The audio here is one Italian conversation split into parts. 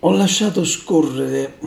ho lasciato scorrere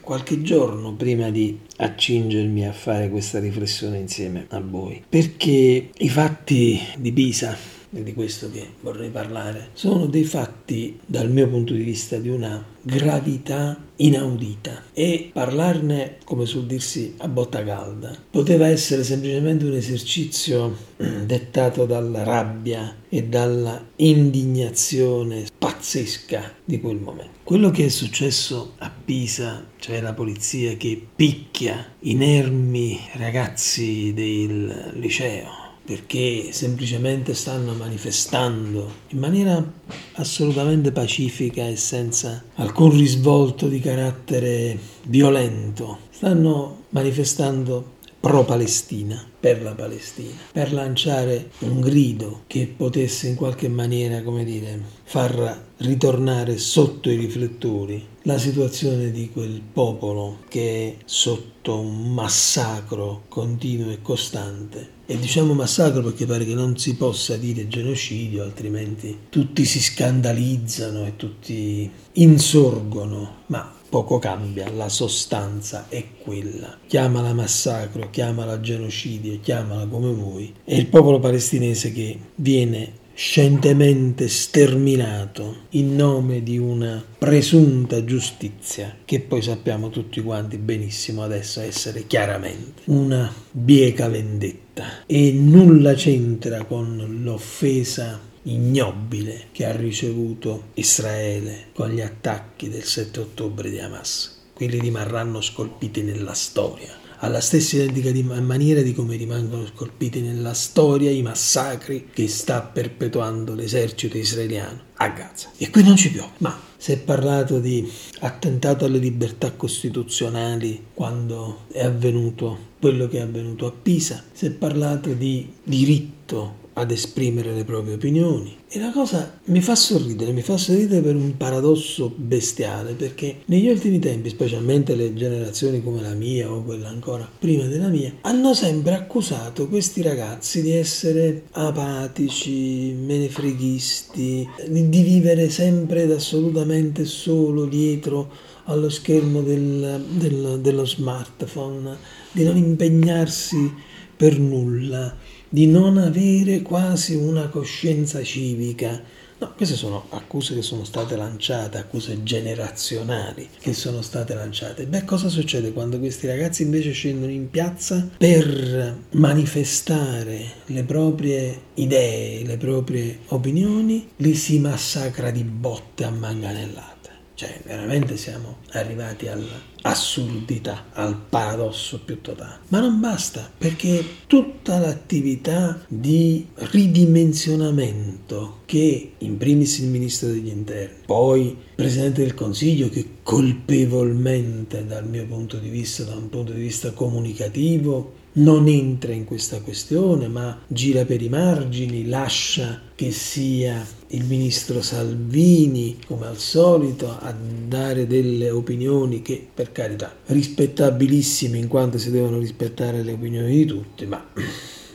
qualche giorno prima di accingermi a fare questa riflessione insieme a voi, perché i fatti di Pisa è di questo che vorrei parlare, sono dei fatti dal mio punto di vista di una gravità inaudita e parlarne, come sul dirsi, a botta calda poteva essere semplicemente un esercizio dettato dalla rabbia e dalla indignazione pazzesca di quel momento. Quello che è successo a Pisa, cioè la polizia che picchia inermi ragazzi del liceo, perché semplicemente stanno manifestando in maniera assolutamente pacifica e senza alcun risvolto di carattere violento. Stanno manifestando pro-Palestina, per la Palestina, per lanciare un grido che potesse in qualche maniera, come dire, far ritornare sotto i riflettori la situazione di quel popolo che è sotto un massacro continuo e costante. E diciamo massacro perché pare che non si possa dire genocidio, altrimenti tutti si scandalizzano e tutti insorgono, ma poco cambia, la sostanza è quella. Chiamala massacro, chiamala genocidio, chiamala come vuoi. È il popolo palestinese che viene scientemente sterminato in nome di una presunta giustizia che poi sappiamo tutti quanti benissimo adesso essere chiaramente una bieca vendetta e nulla c'entra con l'offesa ignobile che ha ricevuto Israele con gli attacchi del 7 ottobre di Hamas. Quelli rimarranno scolpiti nella storia alla stessa identica maniera di come rimangono scolpiti nella storia i massacri che sta perpetuando l'esercito israeliano a Gaza. E qui non ci piove, ma si è parlato di attentato alle libertà costituzionali quando è avvenuto quello che è avvenuto a Pisa, si è parlato di diritto ad esprimere le proprie opinioni. E la cosa mi fa sorridere, mi fa sorridere per un paradosso bestiale, perché negli ultimi tempi, specialmente le generazioni come la mia o quella ancora prima della mia, hanno sempre accusato questi ragazzi di essere apatici, menefreghisti, di vivere sempre ed assolutamente solo dietro allo schermo del, del, dello smartphone, di non impegnarsi per nulla di non avere quasi una coscienza civica. No, queste sono accuse che sono state lanciate, accuse generazionali che sono state lanciate. Beh, cosa succede quando questi ragazzi invece scendono in piazza per manifestare le proprie idee, le proprie opinioni? Li si massacra di botte a manganellate. Cioè, veramente siamo arrivati all'assurdità, al paradosso più totale. Ma non basta, perché tutta l'attività di ridimensionamento che in primis il Ministro degli Interni, poi il Presidente del Consiglio che colpevolmente dal mio punto di vista, da un punto di vista comunicativo, non entra in questa questione, ma gira per i margini, lascia che sia il ministro Salvini, come al solito, a dare delle opinioni che, per carità, rispettabilissime in quanto si devono rispettare le opinioni di tutti, ma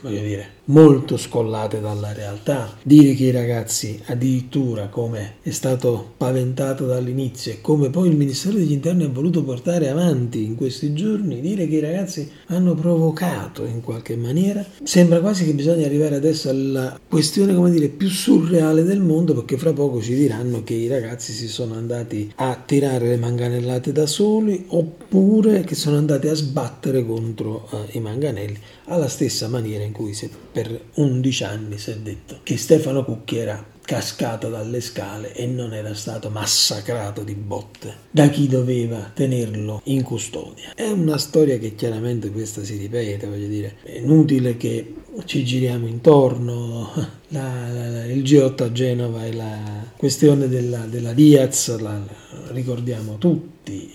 voglio dire, molto scollate dalla realtà. Dire che i ragazzi, addirittura come è stato paventato dall'inizio e come poi il Ministero degli Interni ha voluto portare avanti in questi giorni, dire che i ragazzi hanno provocato in qualche maniera, sembra quasi che bisogna arrivare adesso alla questione, come dire, più surreale del mondo, perché fra poco ci diranno che i ragazzi si sono andati a tirare le manganellate da soli oppure che sono andati a sbattere contro uh, i manganelli alla stessa maniera in cui per 11 anni si è detto che Stefano Cucchi era cascato dalle scale e non era stato massacrato di botte da chi doveva tenerlo in custodia. È una storia che chiaramente questa si ripete, voglio dire, è inutile che ci giriamo intorno, la, la, il G8 a Genova e la questione della, della Diaz la, ricordiamo tutti.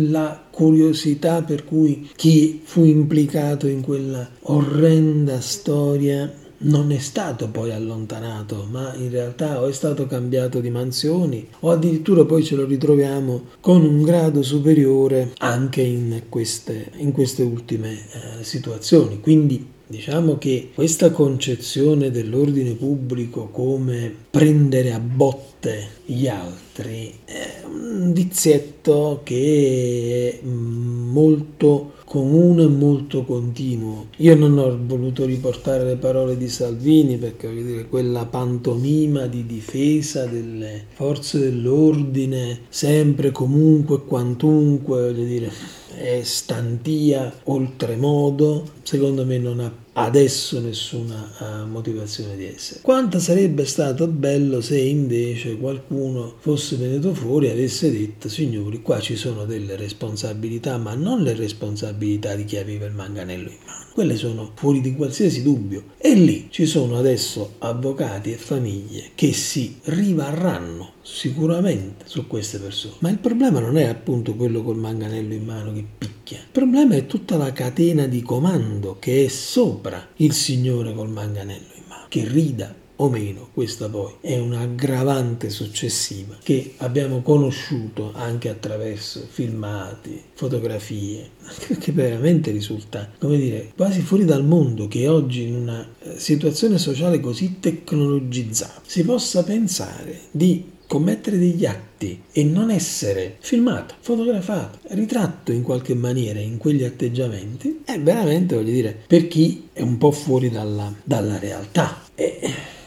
La curiosità per cui chi fu implicato in quella orrenda storia non è stato poi allontanato, ma in realtà o è stato cambiato di mansioni o addirittura poi ce lo ritroviamo con un grado superiore anche in queste, in queste ultime eh, situazioni. Quindi Diciamo che questa concezione dell'ordine pubblico come prendere a botte gli altri è un vizietto che è molto comune e molto continuo. Io non ho voluto riportare le parole di Salvini perché voglio dire quella pantomima di difesa delle forze dell'ordine sempre comunque quantunque voglio dire è stantia oltremodo secondo me non ha adesso nessuna uh, motivazione di essere. Quanto sarebbe stato bello se invece qualcuno fosse venuto fuori e avesse detto signori qua ci sono delle responsabilità ma non le responsabilità di chi aveva il manganello in mano, quelle sono fuori di qualsiasi dubbio e lì ci sono adesso avvocati e famiglie che si rivarranno sicuramente su queste persone. Ma il problema non è appunto quello col manganello in mano che picchia, il problema è tutta la catena di comando che è sopra il signore col manganello in mano, che rida o meno, questa poi è un'aggravante successiva che abbiamo conosciuto anche attraverso filmati, fotografie, che veramente risulta, come dire, quasi fuori dal mondo che oggi in una eh, situazione sociale così tecnologizzata si possa pensare di commettere degli atti e non essere filmato, fotografato, ritratto in qualche maniera in quegli atteggiamenti, è veramente, voglio dire, per chi è un po' fuori dalla, dalla realtà. E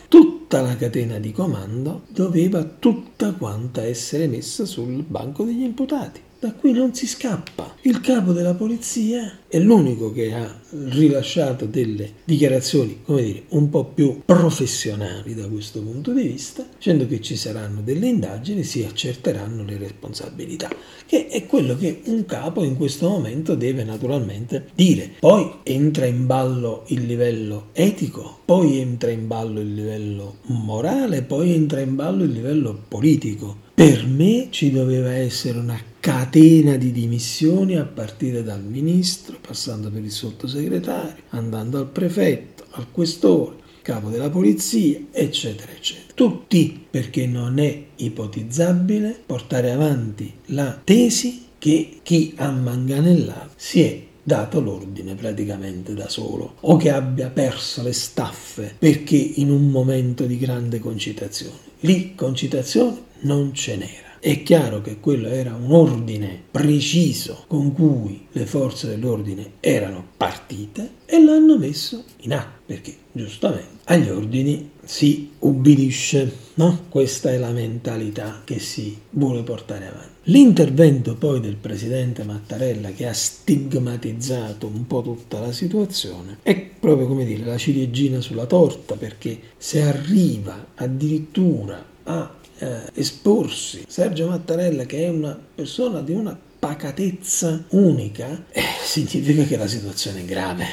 tutta la catena di comando doveva tutta quanta essere messa sul banco degli imputati. Da qui non si scappa. Il capo della polizia è l'unico che ha rilasciato delle dichiarazioni, come dire, un po' più professionali da questo punto di vista, dicendo che ci saranno delle indagini, si accerteranno le responsabilità, che è quello che un capo in questo momento deve naturalmente dire. Poi entra in ballo il livello etico, poi entra in ballo il livello morale, poi entra in ballo il livello politico. Per me ci doveva essere una catena di dimissioni a partire dal ministro, passando per il sottosegretario, andando al prefetto, al questore, capo della polizia, eccetera, eccetera. Tutti perché non è ipotizzabile portare avanti la tesi che chi ha manganellato si è dato l'ordine praticamente da solo o che abbia perso le staffe perché in un momento di grande concitazione. Lì concitazione non ce n'era. È chiaro che quello era un ordine preciso con cui le forze dell'ordine erano partite e l'hanno messo in atto, perché giustamente agli ordini si ubbidisce, no? Questa è la mentalità che si vuole portare avanti. L'intervento poi del presidente Mattarella che ha stigmatizzato un po' tutta la situazione è proprio come dire la ciliegina sulla torta perché se arriva addirittura a eh, esporsi Sergio Mattarella che è una persona di una pacatezza unica, eh, significa che la situazione è grave,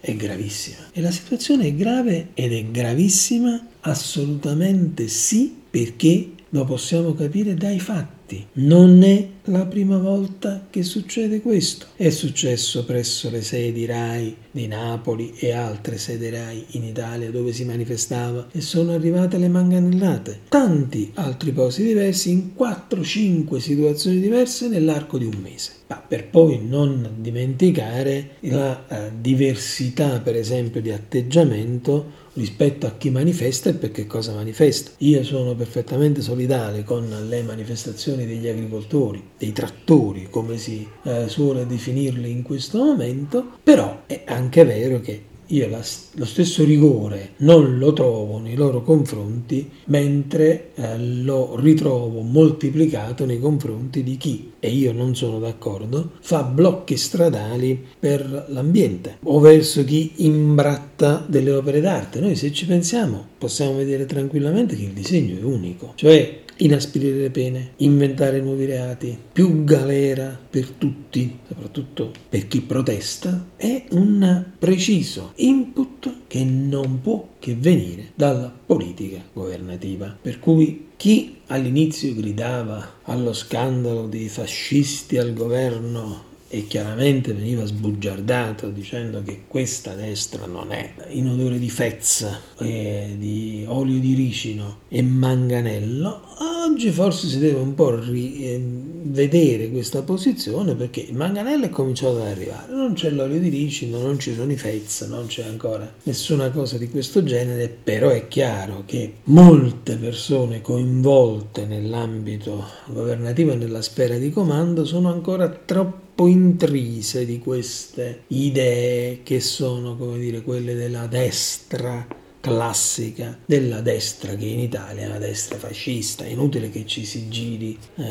è gravissima. E la situazione è grave ed è gravissima assolutamente sì perché lo possiamo capire dai fatti fatti. Non è la prima volta che succede questo. È successo presso le sedi RAI di Napoli e altre sedi RAI in Italia dove si manifestava e sono arrivate le manganellate. Tanti altri posti diversi in 4-5 situazioni diverse nell'arco di un mese. Ma per poi non dimenticare la uh, diversità, per esempio, di atteggiamento rispetto a chi manifesta e per che cosa manifesta. Io sono perfettamente solidale con le manifestazioni degli agricoltori, dei trattori, come si eh, suole definirli in questo momento, però è anche vero che io la, lo stesso rigore non lo trovo nei loro confronti, mentre eh, lo ritrovo moltiplicato nei confronti di chi, e io non sono d'accordo, fa blocchi stradali per l'ambiente o verso chi imbratta delle opere d'arte. Noi se ci pensiamo possiamo vedere tranquillamente che il disegno è unico, cioè inaspirire le pene, inventare nuovi reati, più galera per tutti, soprattutto per chi protesta, è un preciso input che non può che venire dalla politica governativa. Per cui chi all'inizio gridava allo scandalo di fascisti al governo e chiaramente veniva sbugiardato dicendo che questa destra non è. In odore di fezza, di olio di ricino e manganello, oggi forse si deve un po' rivedere eh, questa posizione perché il manganello è cominciato ad arrivare, non c'è l'olio di ricino, non ci sono i fezza, non c'è ancora nessuna cosa di questo genere, però è chiaro che molte persone coinvolte nell'ambito governativo e nella sfera di comando sono ancora troppo po' intrise di queste idee che sono, come dire, quelle della destra classica della destra che in Italia è una destra fascista, è inutile che ci si giri eh,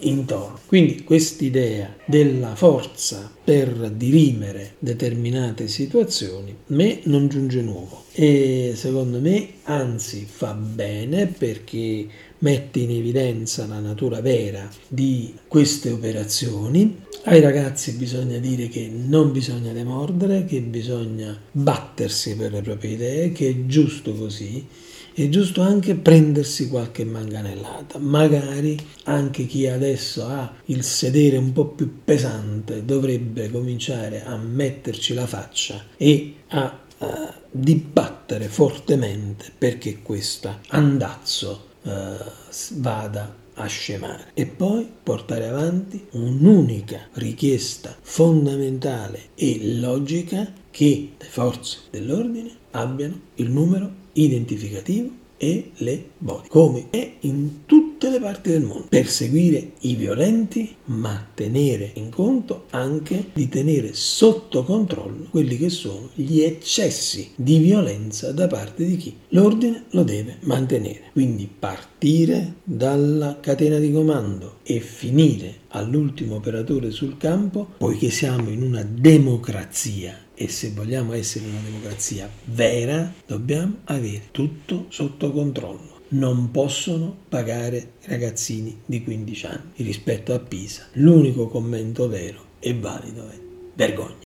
intorno. Quindi quest'idea della forza per dirimere determinate situazioni a me non giunge nuovo e secondo me anzi fa bene perché mette in evidenza la natura vera di queste operazioni. Ai ragazzi bisogna dire che non bisogna demordere, che bisogna battersi per le proprie idee, che è giusto così. È giusto anche prendersi qualche manganellata. Magari anche chi adesso ha il sedere un po' più pesante dovrebbe cominciare a metterci la faccia e a, a dibattere fortemente perché questo andazzo vada a scemare. E poi portare avanti un'unica richiesta fondamentale e logica che le forze dell'ordine abbiano il numero identificativo e le body, come è in tutte le parti del mondo. Perseguire i violenti, ma tenere in conto anche di tenere sotto controllo quelli che sono gli eccessi di violenza da parte di chi l'ordine lo deve mantenere. Quindi partire dalla catena di comando e finire all'ultimo operatore sul campo, poiché siamo in una democrazia e se vogliamo essere una democrazia vera, dobbiamo avere tutto sotto controllo. Non possono pagare ragazzini di 15 anni rispetto a Pisa. L'unico commento vero e valido è vergogna.